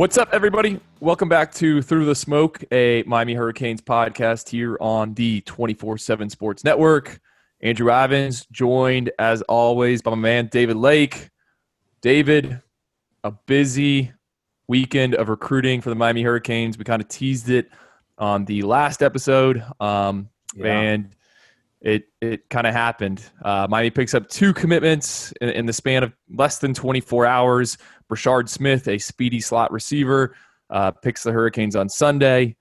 What's up, everybody? Welcome back to Through the Smoke, a Miami Hurricanes podcast here on the 24 7 Sports Network. Andrew Ivins, joined as always by my man David Lake. David, a busy weekend of recruiting for the Miami Hurricanes. We kind of teased it on the last episode, um, yeah. and it it kind of happened. Uh, Miami picks up two commitments in, in, the span of less than 24 hours. Brashard Smith, a speedy slot receiver, uh, picks the Hurricanes on Sunday.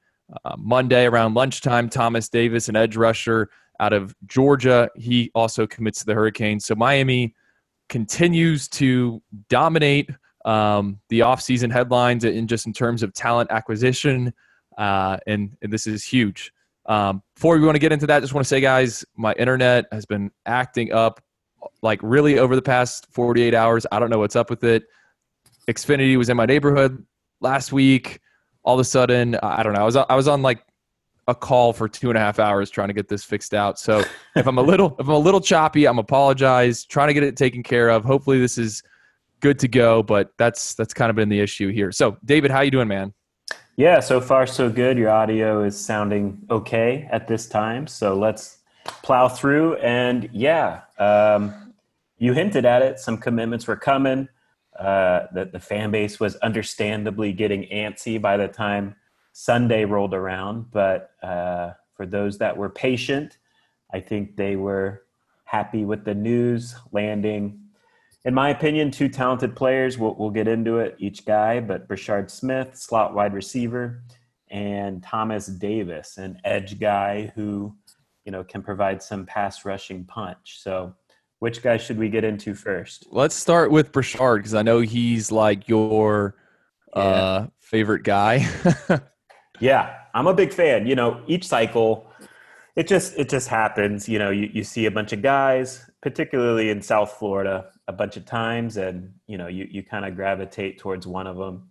Uh, Monday around lunchtime, Thomas Davis, an edge rusher out of Georgia, he also commits to the Hurricanes. So Miami continues to dominate um, the offseason headlines in just in terms of talent acquisition, uh, and, and this is huge. Um, before we want to get into that, just want to say, guys, my internet has been acting up like really over the past 48 hours. I don't know what's up with it. Xfinity was in my neighborhood last week. All of a sudden, I don't know. I was I was on like a call for two and a half hours trying to get this fixed out. So if I'm a little if I'm a little choppy, I'm apologize. Trying to get it taken care of. Hopefully this is good to go. But that's that's kind of been the issue here. So David, how you doing, man? Yeah, so far so good. Your audio is sounding okay at this time. So let's plow through. And yeah, um, you hinted at it. Some commitments were coming. Uh, that the fan base was understandably getting antsy by the time Sunday rolled around. But uh, for those that were patient, I think they were happy with the news landing in my opinion, two talented players. We'll, we'll get into it, each guy, but Brashard Smith, slot wide receiver, and Thomas Davis, an edge guy who, you know, can provide some pass rushing punch. So, which guy should we get into first? Let's start with Brashard because I know he's like your yeah. uh, favorite guy. yeah, I'm a big fan. You know, each cycle, it just it just happens. You know, you, you see a bunch of guys, particularly in South Florida, a bunch of times and you know you, you kind of gravitate towards one of them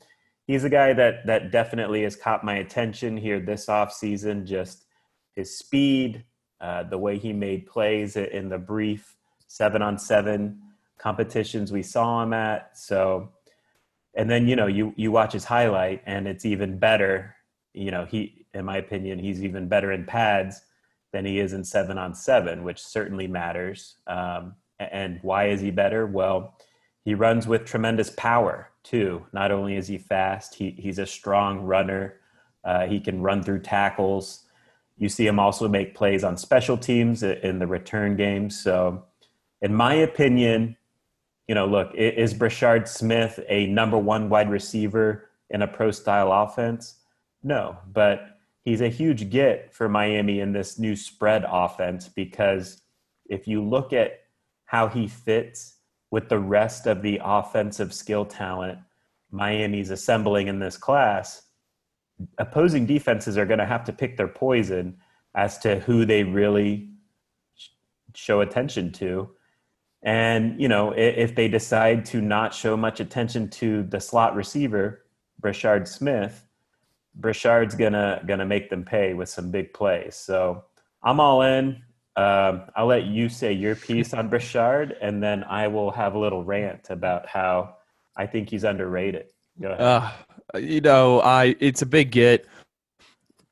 he's a guy that that definitely has caught my attention here this off season just his speed uh, the way he made plays in the brief seven on seven competitions we saw him at so and then you know you you watch his highlight and it's even better you know he in my opinion he's even better in pads than he is in seven on seven which certainly matters um, and why is he better? Well, he runs with tremendous power too. Not only is he fast, he, he's a strong runner. Uh, he can run through tackles. You see him also make plays on special teams in the return game. So, in my opinion, you know, look, is Brashard Smith a number one wide receiver in a pro style offense? No, but he's a huge get for Miami in this new spread offense because if you look at how he fits with the rest of the offensive skill talent Miami's assembling in this class, opposing defenses are going to have to pick their poison as to who they really show attention to. And, you know, if they decide to not show much attention to the slot receiver, Brashard Smith, Brashard's gonna gonna make them pay with some big plays. So I'm all in. Um, I'll let you say your piece on Brashard, and then I will have a little rant about how I think he's underrated. Go ahead. Uh, you know, I it's a big get.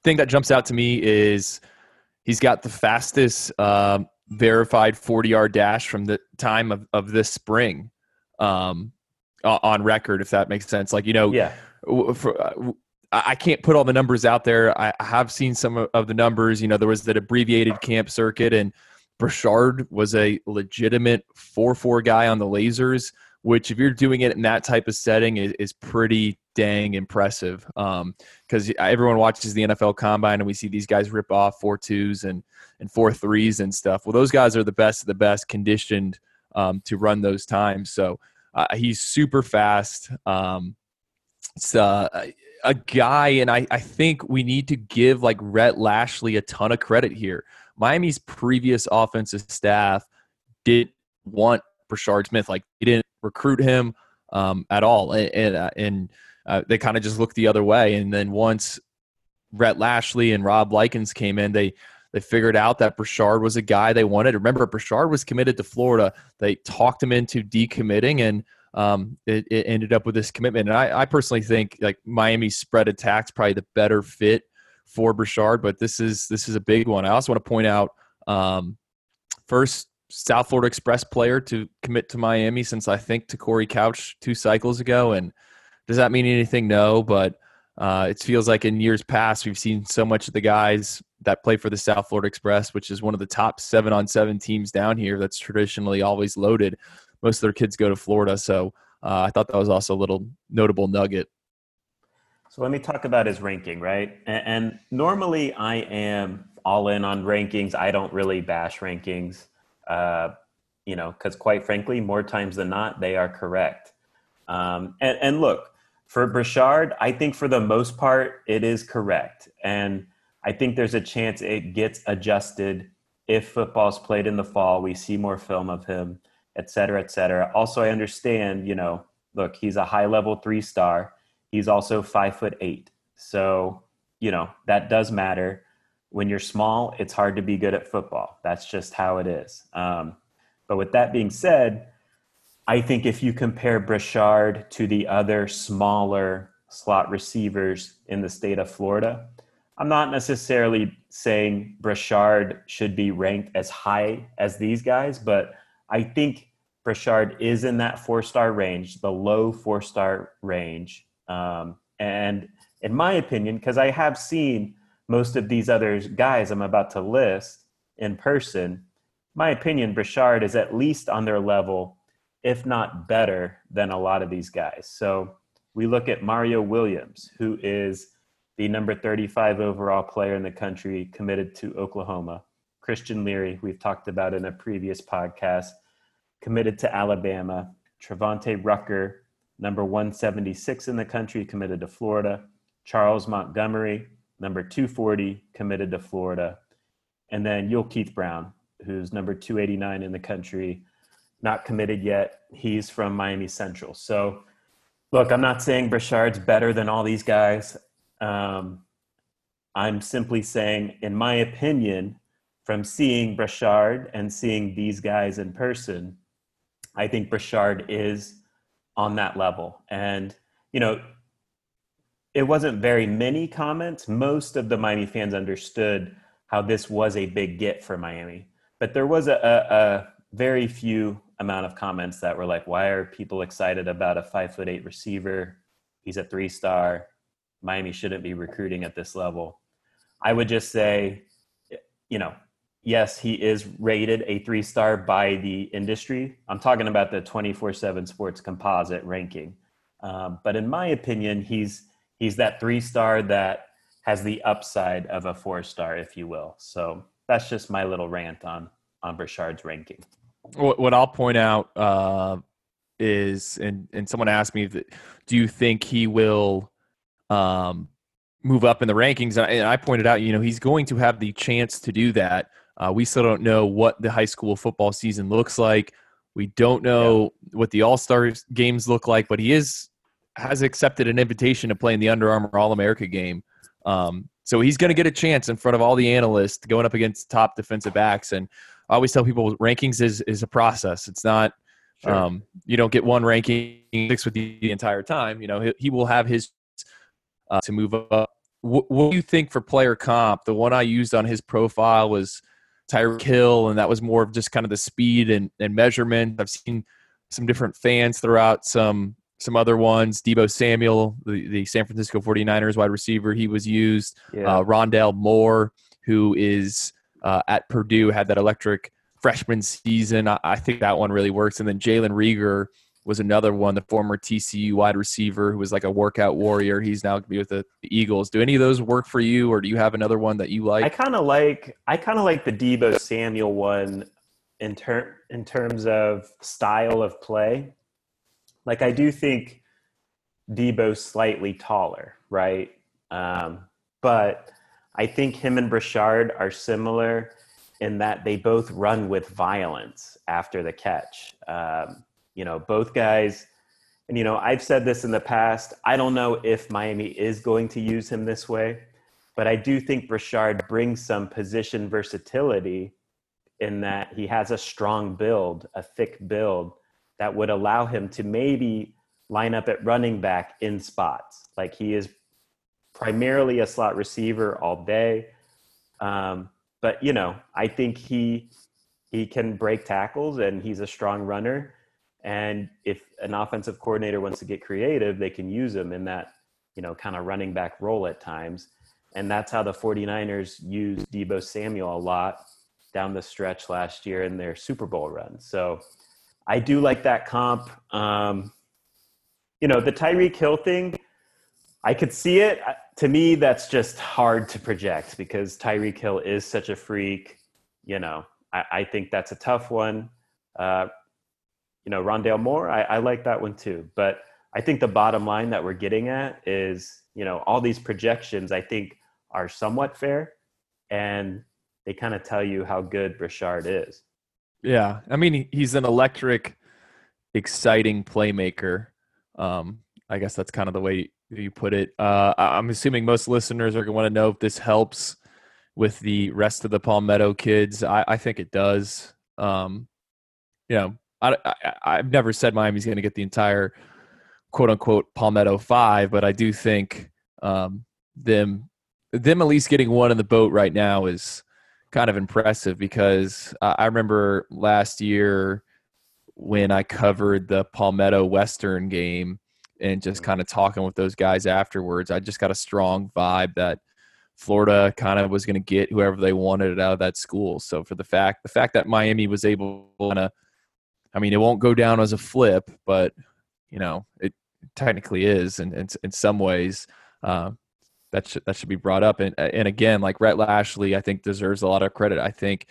Thing that jumps out to me is he's got the fastest uh, verified 40 yard dash from the time of, of this spring um, on record, if that makes sense. Like, you know, yeah. For, uh, I can't put all the numbers out there. I have seen some of the numbers. You know, there was that abbreviated camp circuit, and Brashard was a legitimate 4 4 guy on the lasers, which, if you're doing it in that type of setting, is, is pretty dang impressive. Because um, everyone watches the NFL combine and we see these guys rip off four twos and, and 4 3s and stuff. Well, those guys are the best of the best conditioned um, to run those times. So uh, he's super fast. Um, it's, uh, a guy, and I, I think we need to give like Rhett Lashlee a ton of credit here. Miami's previous offensive staff didn't want Brashard Smith. Like they didn't recruit him um, at all, and and, uh, and uh, they kind of just looked the other way. And then once Rhett Lashlee and Rob Likens came in, they they figured out that Brashard was a guy they wanted. Remember, Brashard was committed to Florida. They talked him into decommitting, and um, it, it, ended up with this commitment. And I, I, personally think like Miami's spread attack's probably the better fit for Brashard, but this is this is a big one. I also want to point out um, first South Florida Express player to commit to Miami since I think to Corey Couch two cycles ago. And does that mean anything? No, but uh, it feels like in years past we've seen so much of the guys that play for the South Florida Express, which is one of the top seven on seven teams down here. That's traditionally always loaded. Most of their kids go to Florida, so uh, I thought that was also a little notable nugget. So let me talk about his ranking, right? And, and normally I am all in on rankings. I don't really bash rankings, uh, you know, because quite frankly, more times than not, they are correct. Um, and, and look, for Brashard, I think for the most part, it is correct. And I think there's a chance it gets adjusted if football's played in the fall. We see more film of him, et cetera, et cetera. Also, I understand, you know, look, he's a high level three star. He's also five foot eight. So, you know, that does matter. When you're small, it's hard to be good at football. That's just how it is. Um, but with that being said, I think if you compare Brashard to the other smaller slot receivers in the state of Florida, I'm not necessarily saying Brashard should be ranked as high as these guys, but I think Brashard is in that four star range, the low four star range. Um, and in my opinion, because I have seen most of these other guys I'm about to list in person, my opinion, Brashard is at least on their level if not better than a lot of these guys. So we look at Mario Williams, who is the number 35 overall player in the country, committed to Oklahoma. Christian Leary, we've talked about in a previous podcast, committed to Alabama. Travante Rucker, number 176 in the country, committed to Florida. Charles Montgomery, number 240, committed to Florida. And then Yulkeith Brown, who's number 289 in the country, not committed yet. He's from Miami Central. So, look, I'm not saying Brashard's better than all these guys. Um, I'm simply saying, in my opinion, from seeing Brashard and seeing these guys in person, I think Brashard is on that level. And, you know, it wasn't very many comments. Most of the Miami fans understood how this was a big get for Miami. But there was a, a, a very few amount of comments that were like, why are people excited about a five foot eight receiver? He's a three star. Miami shouldn't be recruiting at this level. I would just say, you know, yes, he is rated a three star by the industry. I'm talking about the 24 7 sports composite ranking. Um, but in my opinion, he's he's that three star that has the upside of a four star, if you will. So that's just my little rant on on Brashard's ranking. What, what I'll point out uh, is, and and someone asked me, that, do you think he will um, move up in the rankings? And I pointed out, you know, he's going to have the chance to do that. Uh, we still don't know what the high school football season looks like. We don't know yeah. what the All Star games look like, but he is has accepted an invitation to play in the Under Armour All America game. Um, so he's going to get a chance in front of all the analysts going up against top defensive backs. And I always tell people rankings is is a process. It's not sure. um, you don't get one ranking six with you the entire time. You know he, he will have his uh, to move up. What, what, do you think for player comp? The one I used on his profile was Tyreek Hill, and that was more of just kind of the speed and, and measurement. I've seen some different fans throughout some some other ones. Deebo Samuel, the, the San Francisco 49ers wide receiver, he was used. Yeah. Uh, Rondale Moore, who is uh, at Purdue had that electric freshman season. I, I think that one really works. And then Jalen Reagor was another one, the former TCU wide receiver who was like a workout warrior. He's now going to be with the, the, Eagles. Do any of those work for you, or do you have another one that you like? I kind of like I kind of like the Deebo Samuel one in ter- in terms of style of play. Like I do think Deebo's slightly taller, right? Um, but I think him and Brashard are similar in that they both run with violence after the catch. Um, you know, both guys, and you know, I've said this in the past. I don't know if Miami is going to use him this way, but I do think Brashard brings some position versatility in that he has a strong build, a thick build, that would allow him to maybe line up at running back in spots. Like he is primarily a slot receiver all day. Um, but you know, I think he he can break tackles and he's a strong runner. And if an offensive coordinator wants to get creative, they can use him in that, you know, kind of running back role at times. And that's how the 49ers used Deebo Samuel a lot down the stretch last year in their Super Bowl run. So I do like that comp. Um, you know, the Tyreek Hill thing, I could see it. To me, that's just hard to project because Tyreek Hill is such a freak. You know, I, I think that's a tough one. Uh, you know, Rondale Moore, I, I like that one too. But I think the bottom line that we're getting at is, you know, all these projections I think are somewhat fair and they kind of tell you how good Brashard is. Yeah. I mean, he's an electric, exciting playmaker. Um, I guess that's kind of the way you put it. Uh, I'm assuming most listeners are going to want to know if this helps with the rest of the Palmetto kids. I, I think it does. Um, you know, I, I, have never said Miami's going to get the entire quote unquote Palmetto five, but I do think um, them them at least getting one in the boat right now is kind of impressive because uh, I remember last year when I covered the Palmetto Western game and just kind of talking with those guys afterwards, I just got a strong vibe that Florida kind of was going to get whoever they wanted out of that school. So for the fact the fact that Miami was able to, I mean, it won't go down as a flip, but you know, it technically is, and in, in, some ways, uh, that should that should be brought up. And and again, like Rhett Lashlee, I think deserves a lot of credit. I think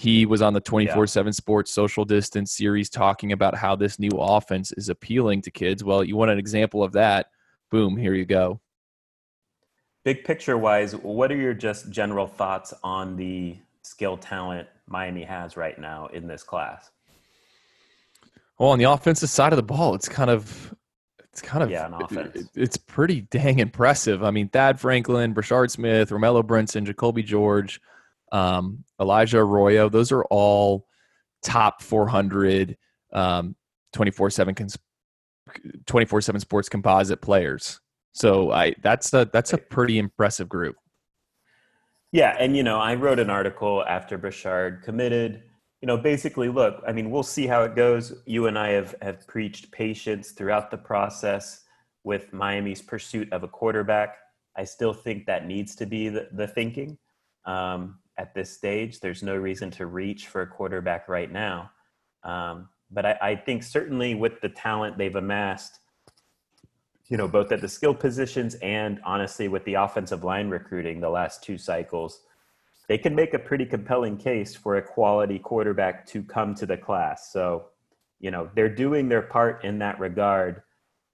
he was on the 24 7 sports social distance series talking about how this new offense is appealing to kids. Well, you want an example of that? Boom, here you go big picture wise, what are your just general thoughts on the skill talent Miami has right now in this class? Well, on the offensive side of the ball, it's kind of it's kind of yeah, an offense. It, it's pretty dang impressive. I mean, Thad Franklin, Brashard Smith, Romello Brinson, Jacoby George, um, Elijah Arroyo. Those are all top 400 um, 24 7 24 7 sports composite players. So I that's a that's a pretty impressive group. Yeah, and you know, I wrote an article after Brashard committed. You know, basically, look, I mean, we'll see how it goes. You and I have have preached patience throughout the process with Miami's pursuit of a quarterback. I still think that needs to be the, the thinking um, at this stage. There's no reason to reach for a quarterback right now. Um, but I, I think certainly with the talent they've amassed, you know, both at the skill positions and honestly with the offensive line recruiting the last two cycles, they can make a pretty compelling case for a quality quarterback to come to the class. So, you know, they're doing their part in that regard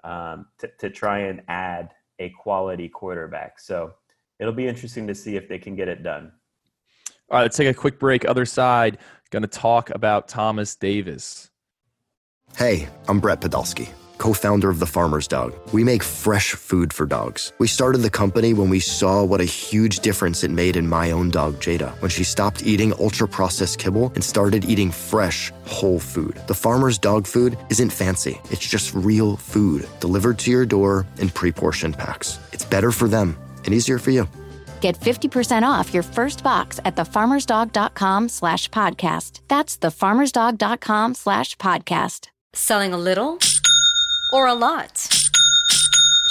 um, to, to try and add a quality quarterback. So it'll be interesting to see if they can get it done. All right, let's take a quick break. Other side, going to talk about Thomas Davis. Hey, I'm Brett Podolsky co founder of The Farmer's Dog. We make fresh food for dogs. We started the company when we saw what a huge difference it made in my own dog, Jada, when she stopped eating ultra processed kibble and started eating fresh, whole food. The Farmer's Dog food isn't fancy, it's just real food delivered to your door in pre portioned packs. It's better for them and easier for you. Get 50% off your first box at thefarmersdog.com slash podcast. That's thefarmersdog.com slash podcast. Selling a little or a lot?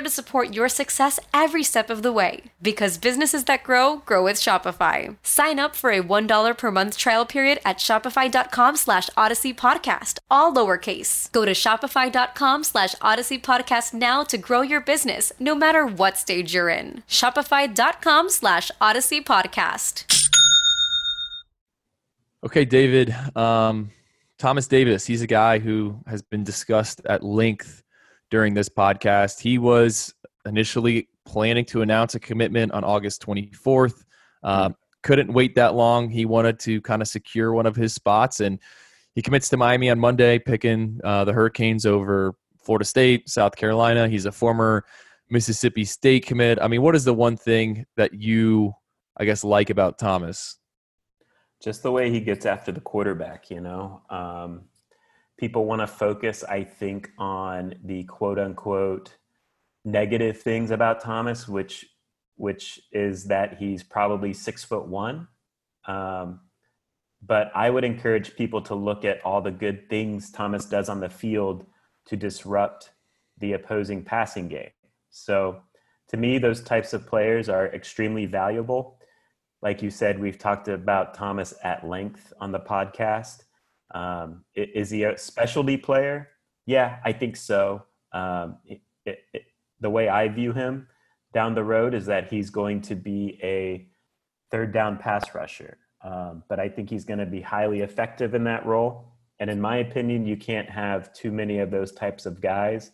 to support your success every step of the way. Because businesses that grow, grow with Shopify. Sign up for a $1 per month trial period at shopify.com slash odyssey podcast, all lowercase. Go to shopify.com slash odyssey podcast now to grow your business, no matter what stage you're in. Shopify.com slash odyssey podcast. Okay, David. Um, Thomas Davis, he's a guy who has been discussed at length during this podcast. He was initially planning to announce a commitment on August 24th. Um, couldn't wait that long. He wanted to kind of secure one of his spots, and he commits to Miami on Monday, picking uh, the Hurricanes over Florida State, South Carolina. He's a former Mississippi State commit. I mean, what is the one thing that you, I guess, like about Thomas? just the way he gets after the quarterback, you know. Um, people want to focus, I think, on the quote unquote negative things about Thomas, which which is that he's probably six foot one. Um, but I would encourage people to look at all the good things Thomas does on the field to disrupt the opposing passing game. So, to me, those types of players are extremely valuable like you said, we've talked about Thomas at length on the podcast. Um, is he a specialty player? Yeah, I think so. Um, it, it, it, the way I view him down the road is that he's going to be a third down pass rusher. Um, but I think he's going to be highly effective in that role. And in my opinion, you can't have too many of those types of guys.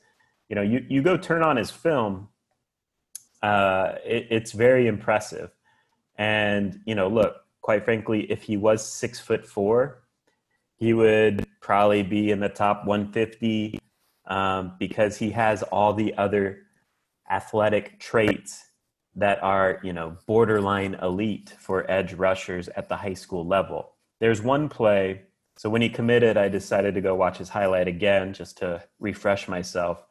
You know, you, you go turn on his film, uh, it's very impressive and, you know, look, quite frankly, if he was six foot four, he would probably be in the top 150 um, because he has all the other athletic traits that are, you know, borderline elite for edge rushers at the high school level. There's one play. So when he committed, I decided to go watch his highlight again just to refresh myself.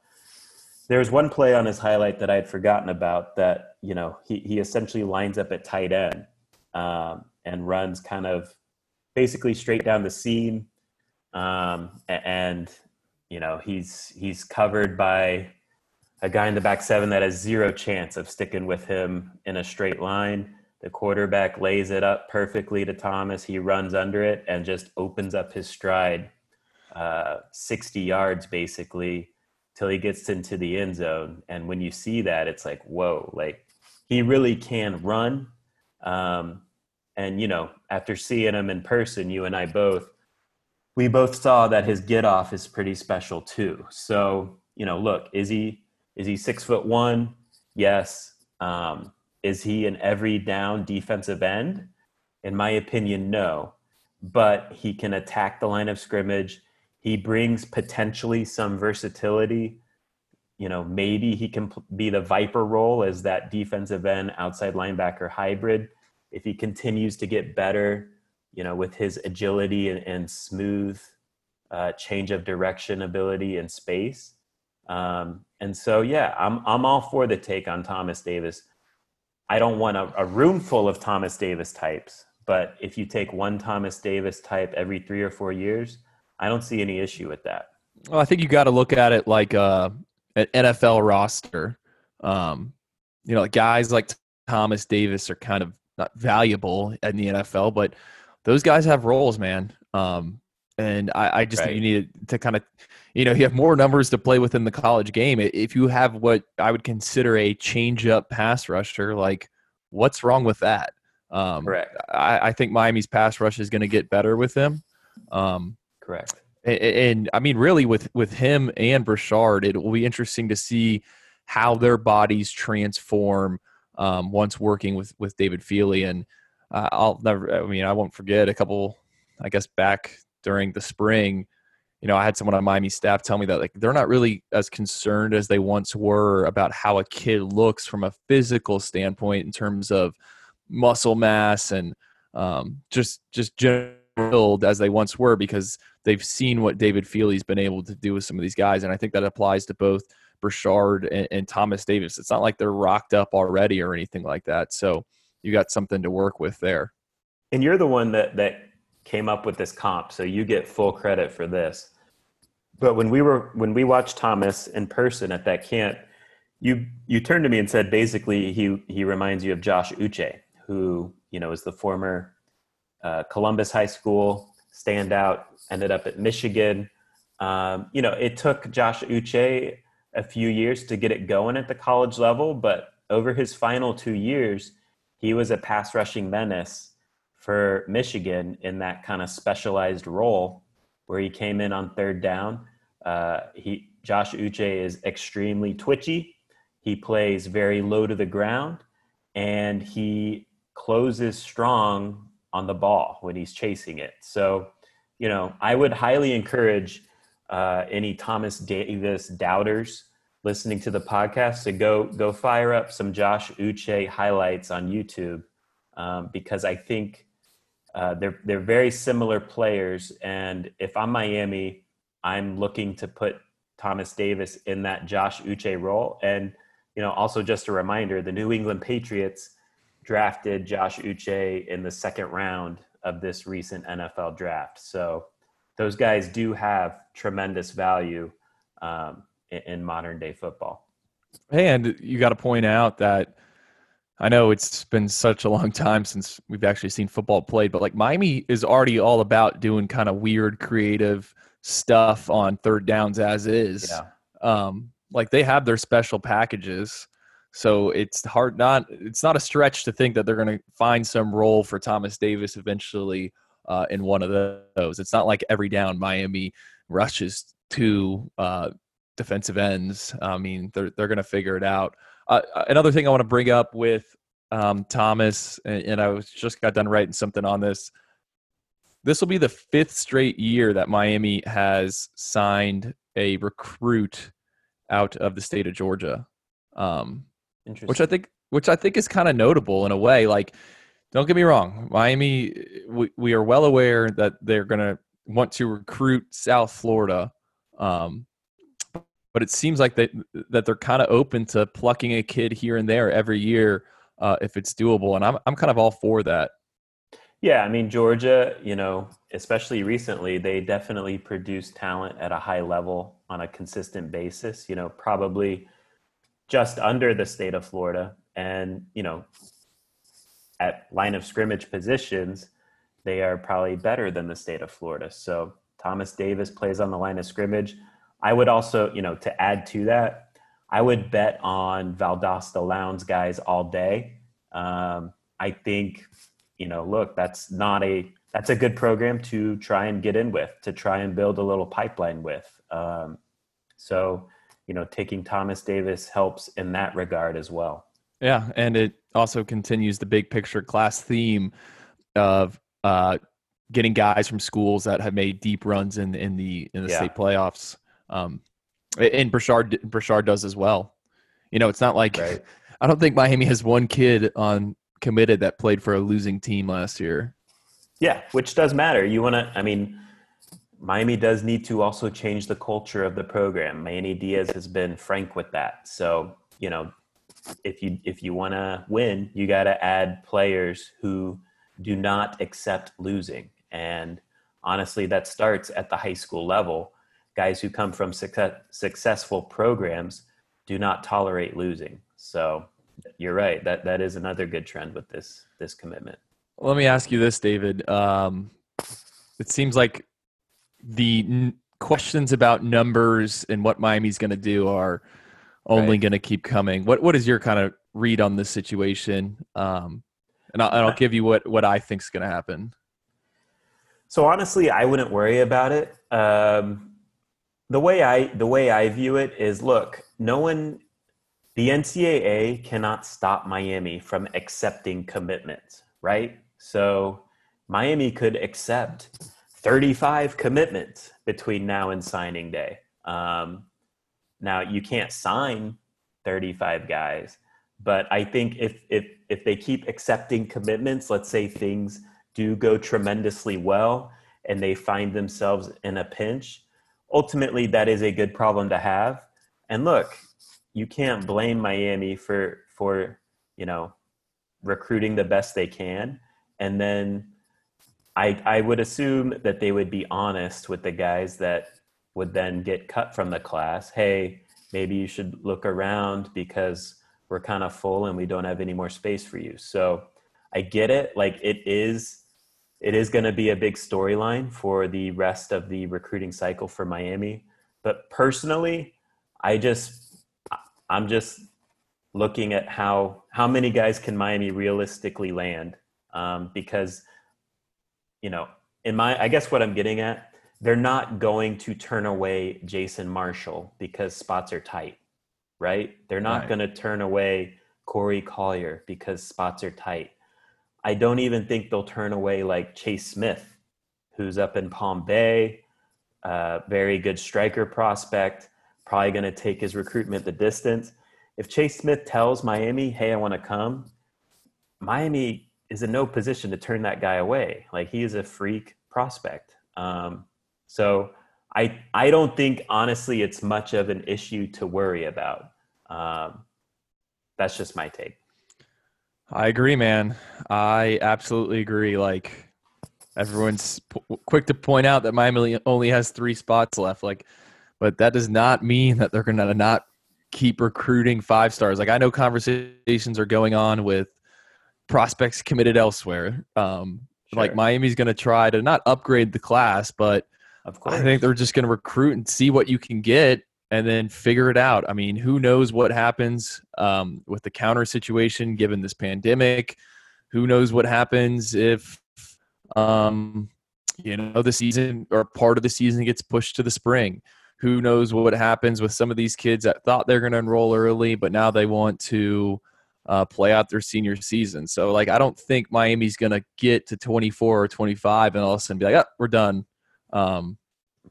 There's one play on his highlight that I had forgotten about that you know, he, he essentially lines up at tight end um, and runs kind of basically straight down the seam. Um, and, you know, he's, he's covered by a guy in the back seven that has zero chance of sticking with him in a straight line. The quarterback lays it up perfectly to Thomas. He runs under it and just opens up his stride uh, 60 yards basically till he gets into the end zone. And when you see that, it's like, whoa, like he really can run. Um, and you know, after seeing him in person, you and I both, we both saw that his get off is pretty special too. So you know, look, is he is he six foot one? Yes. Um, is he an every down defensive end? In my opinion, no. But he can attack the line of scrimmage. He brings potentially some versatility you know, maybe he can be the Viper role as that defensive end outside linebacker hybrid. If he continues to get better, you know, with his agility and, and smooth uh, change of direction ability and space. Um, and so, yeah, I'm, I'm all for the take on Thomas Davis. I don't want a, a room full of Thomas Davis types, but if you take one Thomas Davis type every three or four years, I don't see any issue with that. Well, I think you got to look at it like uh, an NFL roster. Um, you know, guys like Thomas Davis are kind of not valuable in the NFL, but those guys have roles, man. Um, and I, I just right. think you need to kind of, you know, you have more numbers to play within the college game. If you have what I would consider a change up pass rusher, like what's wrong with that? Um, Correct. I, I think Miami's pass rush is going to get better with him. Um, Correct. And, and, I mean, really, with with him and Brashard, it will be interesting to see how their bodies transform um, once working with with David Feeley. And uh, I'll never, I mean, I won't forget a couple, I guess, back during the spring, you know, I had someone on Miami staff tell me that like they're not really as concerned as they once were about how a kid looks from a physical standpoint in terms of muscle mass and um, just just build as they once were because they've seen what David Feeley's been able to do with some of these guys, and I think that applies to both Brashard and, and Thomas Davis. It's not like they're rocked up already or anything like that. So you got something to work with there. And you're the one that that came up with this comp, so you get full credit for this. But when we were when we watched Thomas in person at that camp, you you turned to me and said basically he he reminds you of Josh Uche, who you know is the former uh, Columbus High School standout, ended up at Michigan. Um, you know, it took Josh Uche a few years to get it going at the college level, but over his final two years, he was a pass rushing menace for Michigan in that kind of specialized role where he came in on third down. Uh, he Josh Uche is extremely twitchy. He plays very low to the ground, and he closes strong on the ball when he's chasing it. So, you know, I would highly encourage uh, any Thomas Davis doubters listening to the podcast to go go fire up some Josh Uche highlights on YouTube um, because I think uh, they're they're very similar players, and if I'm Miami, I'm looking to put Thomas Davis in that Josh Uche role. And you know, also just a reminder, the New England Patriots drafted Josh Uche in the second round of this recent NFL draft. So those guys do have tremendous value um, in, in modern day football. And you got to point out that I know it's been such a long time since we've actually seen football played, but like Miami is already all about doing kind of weird, creative stuff on third downs as is. Yeah. Um, like they have their special packages. So it's hard not it's not a stretch to think that they're going to find some role for Thomas Davis eventually uh, in one of those. It's not like every down Miami rushes to uh, defensive ends. I mean, they're they're going to figure it out. Uh, another thing I want to bring up with um, Thomas, and, and, I was just got done writing something on this. This will be the fifth straight year that Miami has signed a recruit out of the state of Georgia, um, which I think which I think is kind of notable in a way. Like, don't get me wrong, Miami, we, we are well aware that they're going to want to recruit South Florida. Um, but it seems like they, that they're kind of open to plucking a kid here and there every year uh, if it's doable. And I'm, I'm kind of all for that. Yeah, I mean, Georgia, you know, especially recently, they definitely produce talent at a high level on a consistent basis, you know, probably just under the state of Florida. And, you know, at line of scrimmage positions, they are probably better than the state of Florida. So Thomas Davis plays on the line of scrimmage. I would also, you know, to add to that, I would bet on Valdosta Lowndes guys all day. Um, I think, you know, look, that's not a that's a good program to try and get in with, to try and build a little pipeline with. Um, so, you know, taking Thomas Davis helps in that regard as well. Yeah, and it also continues the big picture class theme of uh, getting guys from schools that have made deep runs in in the in the yeah. state playoffs. Um, and Brashard Brashard does as well. You know, it's not like right. I don't think Miami has one kid on committed that played for a losing team last year. Yeah, which does matter. You want to, I mean, Miami does need to also change the culture of the program. Manny Diaz has been frank with that. So, you know, if you if you want to win, you got to add players who do not accept losing. And honestly, that starts at the high school level guys who come from success, successful programs do not tolerate losing. So you're right. That that is another good trend with this this commitment. Let me ask you this, David. Um, it seems like the n- questions about numbers and what Miami's going to do are only right. going to keep coming. What what is your kind of read on this situation? Um, and I'll, and I'll give you what what I think is going to happen. So honestly, I wouldn't worry about it. Um, the way I the way I view it is look, no one the NCAA cannot stop Miami from accepting commitments, right? So Miami could accept 35 commitments between now and signing day. Um, now you can't sign 35 guys, but I think if if if they keep accepting commitments, let's say things do go tremendously well and they find themselves in a pinch, ultimately that is a good problem to have. And look, you can't blame Miami for for, you know, recruiting the best they can and then I I would assume that they would be honest with the guys that would then get cut from the class. Hey, maybe you should look around because we're kind of full and we don't have any more space for you. So I get it. Like it is it is going to be a big storyline for the rest of the recruiting cycle for Miami. But personally, I just I'm just looking at how how many guys can Miami realistically land um, because you know in my I guess what I'm getting at they're not going to turn away Jason Marshall because spots are tight, right? They're not right. going to turn away Corey Collier because spots are tight. I don't even think they'll turn away like Chase Smith, who's up in Palm Bay, uh, very good striker prospect, probably going to take his recruitment the distance. If Chase Smith tells Miami, hey, I want to come, Miami is in no position to turn that guy away. Like he is a freak prospect. Um, so I I don't think honestly it's much of an issue to worry about. Um, that's just my take. I agree, man. I absolutely agree. Like everyone's p- quick to point out that Miami only has three spots left. Like, but that does not mean that they're going to not keep recruiting five stars. Like I know conversations are going on with prospects committed elsewhere. Um, sure. Like Miami's going to try to not upgrade the class, but of course. I think they're just going to recruit and see what you can get and then figure it out. I mean, who knows what happens um, with the counter situation given this pandemic? Who knows what happens if, um, you know, the season or part of the season gets pushed to the spring? Who knows what happens with some of these kids that thought they're going to enroll early, but now they want to uh, play out their senior season. So, like, I don't think Miami's going to get to 24 or 25 and all of a sudden be like, oh, we're done. Um,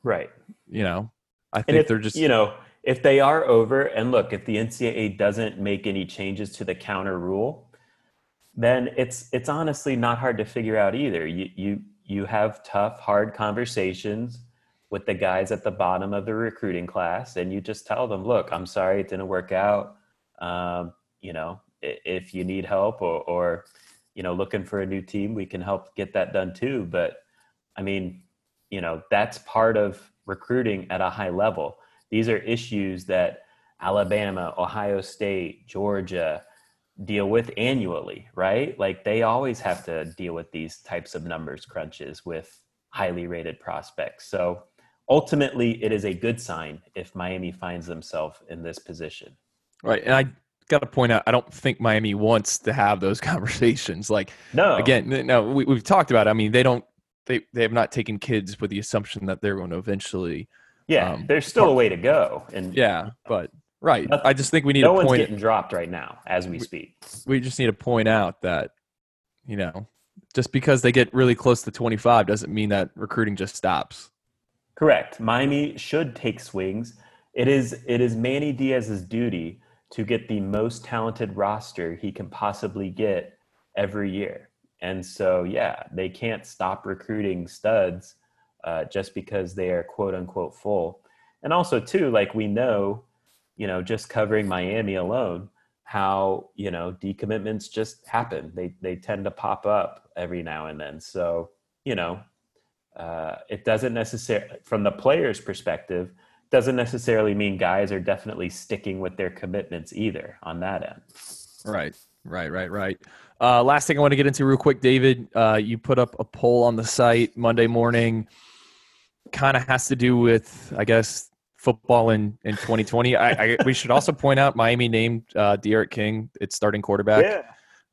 right. You know, I think if, they're just you know if they are over and look if the NCAA doesn't make any changes to the counter rule, then it's it's honestly not hard to figure out either. You you you have tough, hard conversations with the guys at the bottom of the recruiting class, and you just tell them, "Look, I'm sorry it didn't work out. Um, you know, if you need help or, or you know looking for a new team, we can help get that done too." But I mean, you know that's part of recruiting at a high level these are issues that alabama ohio state georgia deal with annually right like they always have to deal with these types of numbers crunches with highly rated prospects so ultimately it is a good sign if miami finds themselves in this position right and i got to point out, I don't think Miami wants to have those conversations. Like, no, again, no, we, have talked about. It. I mean, they don't they they have not taken kids with the assumption that they're going to eventually. Yeah, um, there's still a way to go, and yeah, but right. Nothing, I just think we need. No to one's getting dropped right now as we, we speak. We just need to point out that, you know, just because they get really close to 25 doesn't mean that recruiting just stops. Correct. Miami should take swings. It is it is Manny Diaz's duty to get the most talented roster he can possibly get every year. And so, yeah, they can't stop recruiting studs uh, just because they are quote unquote full. And also, too, like we know, you know, just covering Miami alone, how you know decommitments just happen. They they tend to pop up every now and then. So you know, uh, it doesn't necessarily, from the player's perspective, doesn't necessarily mean guys are definitely sticking with their commitments either on that end. Right, right, right, right. Uh, last thing I want to get into real quick, David. Uh, you put up a poll on the site Monday morning. Kind of has to do with, I guess, football in, in 2020. I, I, we should also point out Miami named uh, D'Eriq King its starting quarterback. Yeah.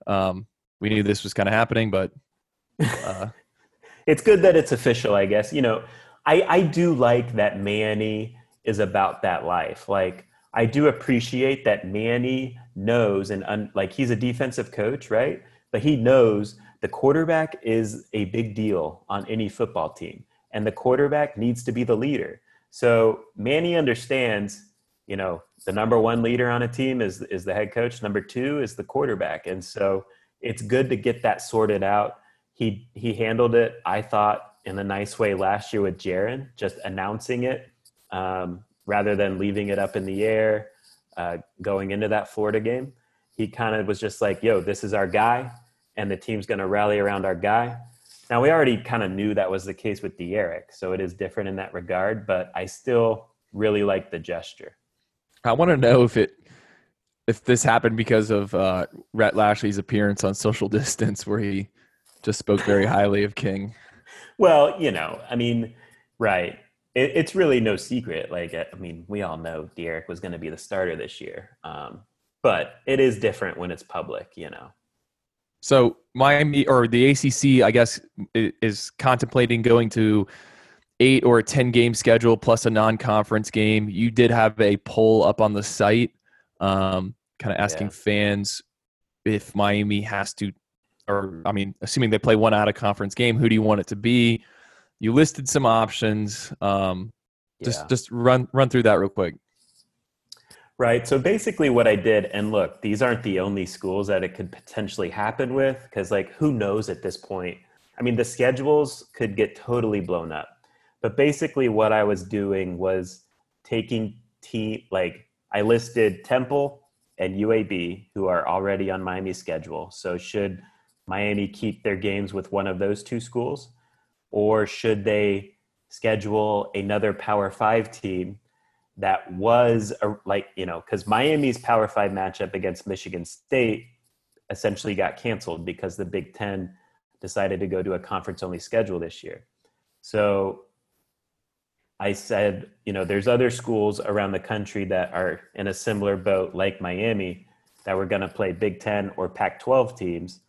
Um, we knew this was kind of happening, but uh, it's good that it's official. I guess you know. I I do like that Manny is about that life. Like I do appreciate that Manny knows and un, like he's a defensive coach, right? But he knows the quarterback is a big deal on any football team. and the quarterback needs to be the leader. So Manny understands, you know, the number one leader on a team is is the head coach. Number two is the quarterback, and so it's good to get that sorted out. He he handled it, I thought, in a nice way last year with Jarren, just announcing it um, rather than leaving it up in the air uh, going into that Florida game. He kind of was just like, "Yo, this is our guy, and the team's going to rally around our guy." Now we already kind of knew that was the case with D'Eriq, so it is different in that regard. But I still really like the gesture. I want to know if it if this happened because of uh, Rhett Lashlee's appearance on Social Distance, where he just spoke very highly of King. Well, you know, I mean, right. It, it's really no secret. Like, I mean, we all know D'Eriq was going to be the starter this year. Um, but it is different when it's public, you know. So Miami or the ACC, I guess, is contemplating going to eight or a 10 game schedule plus a non conference game. You did have a poll up on the site, um, kind of asking yeah. fans if Miami has to, or I mean, assuming they play one out of conference game, who do you want it to be? You listed some options. Um, yeah. Just just run run through that real quick. Right. So basically, what I did, and look, these aren't the only schools that it could potentially happen with, because like, who knows at this point? I mean, the schedules could get totally blown up. But basically, what I was doing was taking team like I listed Temple and UAB, who are already on Miami's schedule. So should Miami keep their games with one of those two schools, or should they schedule another Power Five team that was a, like you know because Miami's Power Five matchup against Michigan State essentially got canceled because the Big Ten decided to go to a conference only schedule this year. So I said, you know, there's other schools around the country that are in a similar boat like Miami that were going to play Big 10 or Pac 12 teams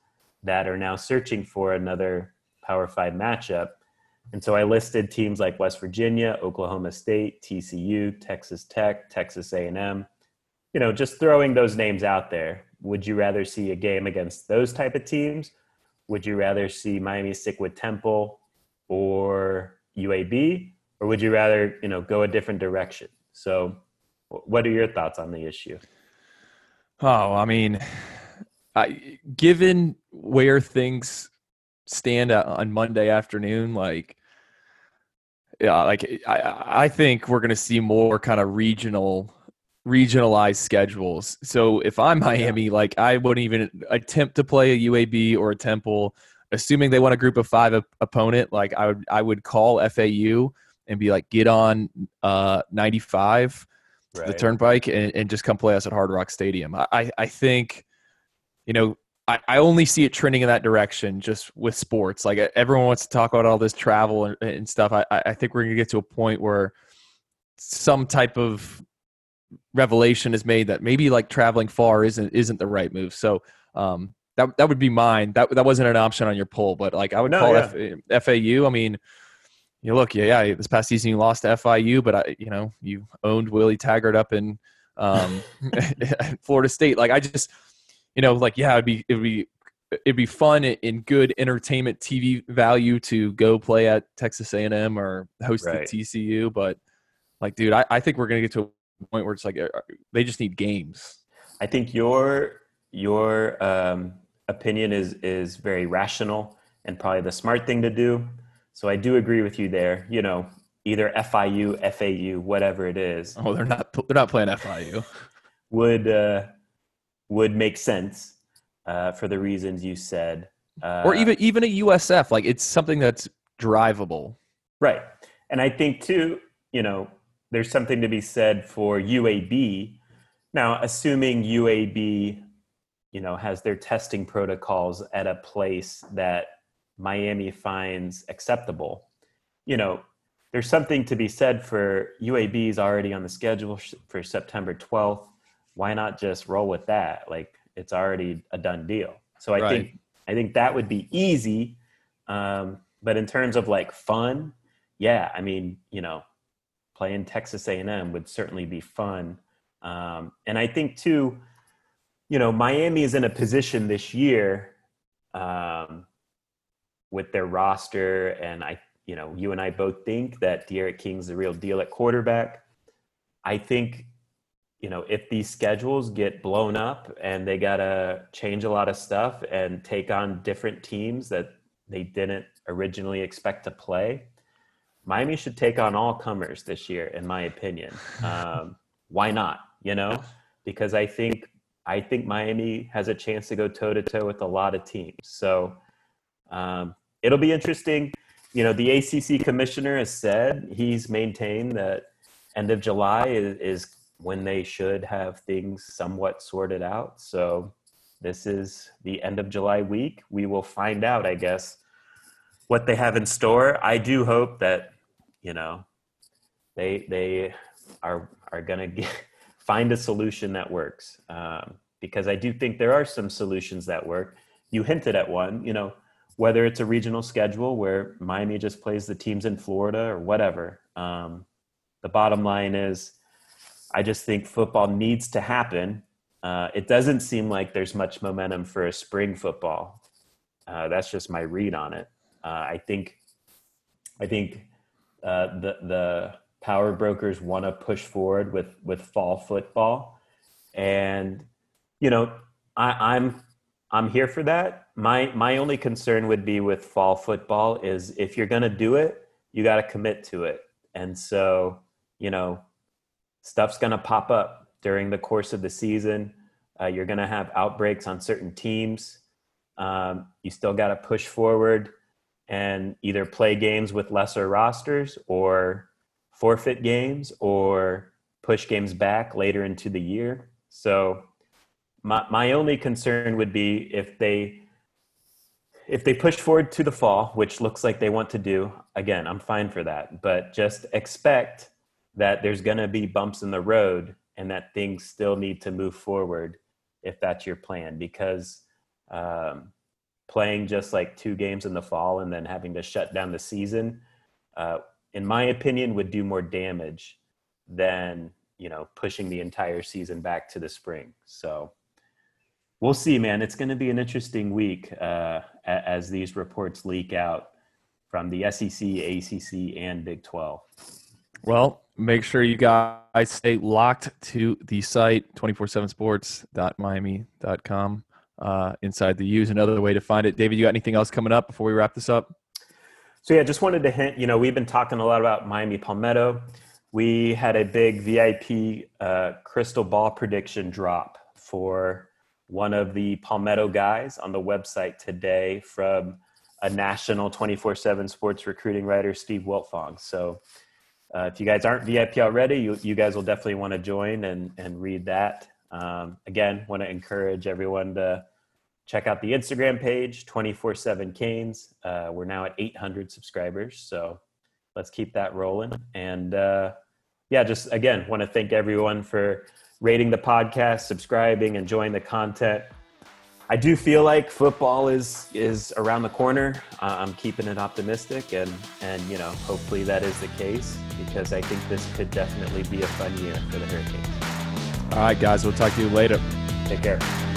that are now searching for another Power 5 matchup. And so I listed teams like West Virginia, Oklahoma State, TCU, Texas Tech, Texas A&M. You know, just throwing those names out there. Would you rather see a game against those type of teams? Would you rather see Miami stick with Temple or UAB? or would you rather you know go a different direction so what are your thoughts on the issue oh i mean I, given where things stand on monday afternoon like yeah like i i think we're going to see more kind of regional regionalized schedules so if i'm miami yeah. like i wouldn't even attempt to play a uab or a temple assuming they want a group of five op- opponent like i would i would call fau and be like, get on uh, 95 right. the turnpike and, and, just come play us at Hard Rock Stadium. I, I think, you know, I, I only see it trending in that direction just with sports. Like everyone wants to talk about all this travel and, and stuff. I, I think we're going to get to a point where some type of revelation is made that maybe like traveling far isn't isn't the right move. So um, that that would be mine. That that wasn't an option on your poll, but like I would no, call yeah. F, FAU. I mean, you look, yeah, yeah. This past season you lost to FIU, but I, you know, you owned Willie Taggart up in um, Florida State. Like I just, you know, like yeah, it'd be it'd be it'd be fun and good entertainment TV value to go play at Texas A&M or host right. the TCU. But like, dude, I, I think we're gonna get to a point where it's like uh, they just need games. I think your your um, opinion is is very rational and probably the smart thing to do. So I do agree with you there. You know, either FIU, FAU, whatever it is. Oh, they're not they're not playing FIU. would uh, would make sense uh, for the reasons you said. Uh, or even even a USF, like it's something that's drivable. Right, and I think too, you know, there's something to be said for UAB. Now, assuming UAB, you know, has their testing protocols at a place that Miami finds acceptable. You know, there's something to be said for UAB is already on the schedule for September 12th. Why not just roll with that? Like it's already a done deal. So I right. think I think that would be easy. Um, but in terms of like fun, yeah, I mean, you know, playing Texas A&M would certainly be fun. Um, and I think too, you know, Miami is in a position this year um, with their roster and I you know, you and I both think that D'Eriq King's the real deal at quarterback. I think, you know, if these schedules get blown up and they got to change a lot of stuff and take on different teams that they didn't originally expect to play, Miami should take on all comers this year, in my opinion. Um, why not? You know, because I think I think Miami has a chance to go toe to toe with a lot of teams. So um, it'll be interesting. You know, the ACC commissioner has said he's maintained that end of July is, is when they should have things somewhat sorted out. So this is the end of July week. We will find out, I guess, what they have in store. I do hope that you know they they are are gonna get, find a solution that works um, because I do think there are some solutions that work. You hinted at one, you know, whether it's a regional schedule where Miami just plays the teams in Florida or whatever. Um, the bottom line is, I just think football needs to happen. Uh, it doesn't seem like there's much momentum for a spring football. Uh, that's just my read on it. Uh, I think, I think uh, the the power brokers want to push forward with with fall football, and you know I, I'm I'm here for that. My my only concern would be with fall football is if you're going to do it, you got to commit to it, and so you know stuff's going to pop up during the course of the season. Uh, you're going to have outbreaks on certain teams. Um, you still got to push forward and either play games with lesser rosters or forfeit games or push games back later into the year. So my my only concern would be if they if they push forward to the fall, which looks like they want to do, again, I'm fine for that. But just expect that there's going to be bumps in the road and that things still need to move forward if that's your plan because um, playing just like two games in the fall and then having to shut down the season, uh, in my opinion, would do more damage than you know pushing the entire season back to the spring. So we'll see, man. It's going to be an interesting week uh, as these reports leak out from the SEC, ACC, and Big Twelve. Well, make sure you guys stay locked to the site 247sports.miami.com uh, inside the use. Another way to find it. David, you got anything else coming up before we wrap this up? So yeah, just wanted to hint. You know, we've been talking a lot about Miami Palmetto. We had a big VIP uh, crystal ball prediction drop for one of the Palmetto guys on the website today from a national 24/7 sports recruiting writer, Steve Wiltfong. So. Uh, if you guys aren't VIP already, you, you guys will definitely want to join and, and read that. Um, again, want to encourage everyone to check out the Instagram page, 24 7 Canes. Uh, we're now at 800 subscribers. So let's keep that rolling. And uh, yeah, just again, want to thank everyone for rating the podcast, subscribing, enjoying the content. I do feel like football is is around the corner. Uh, I'm keeping it optimistic, and and you know, hopefully that is the case because I think this could definitely be a fun year for the Hurricanes. All right, guys. We'll talk to you later. Take care.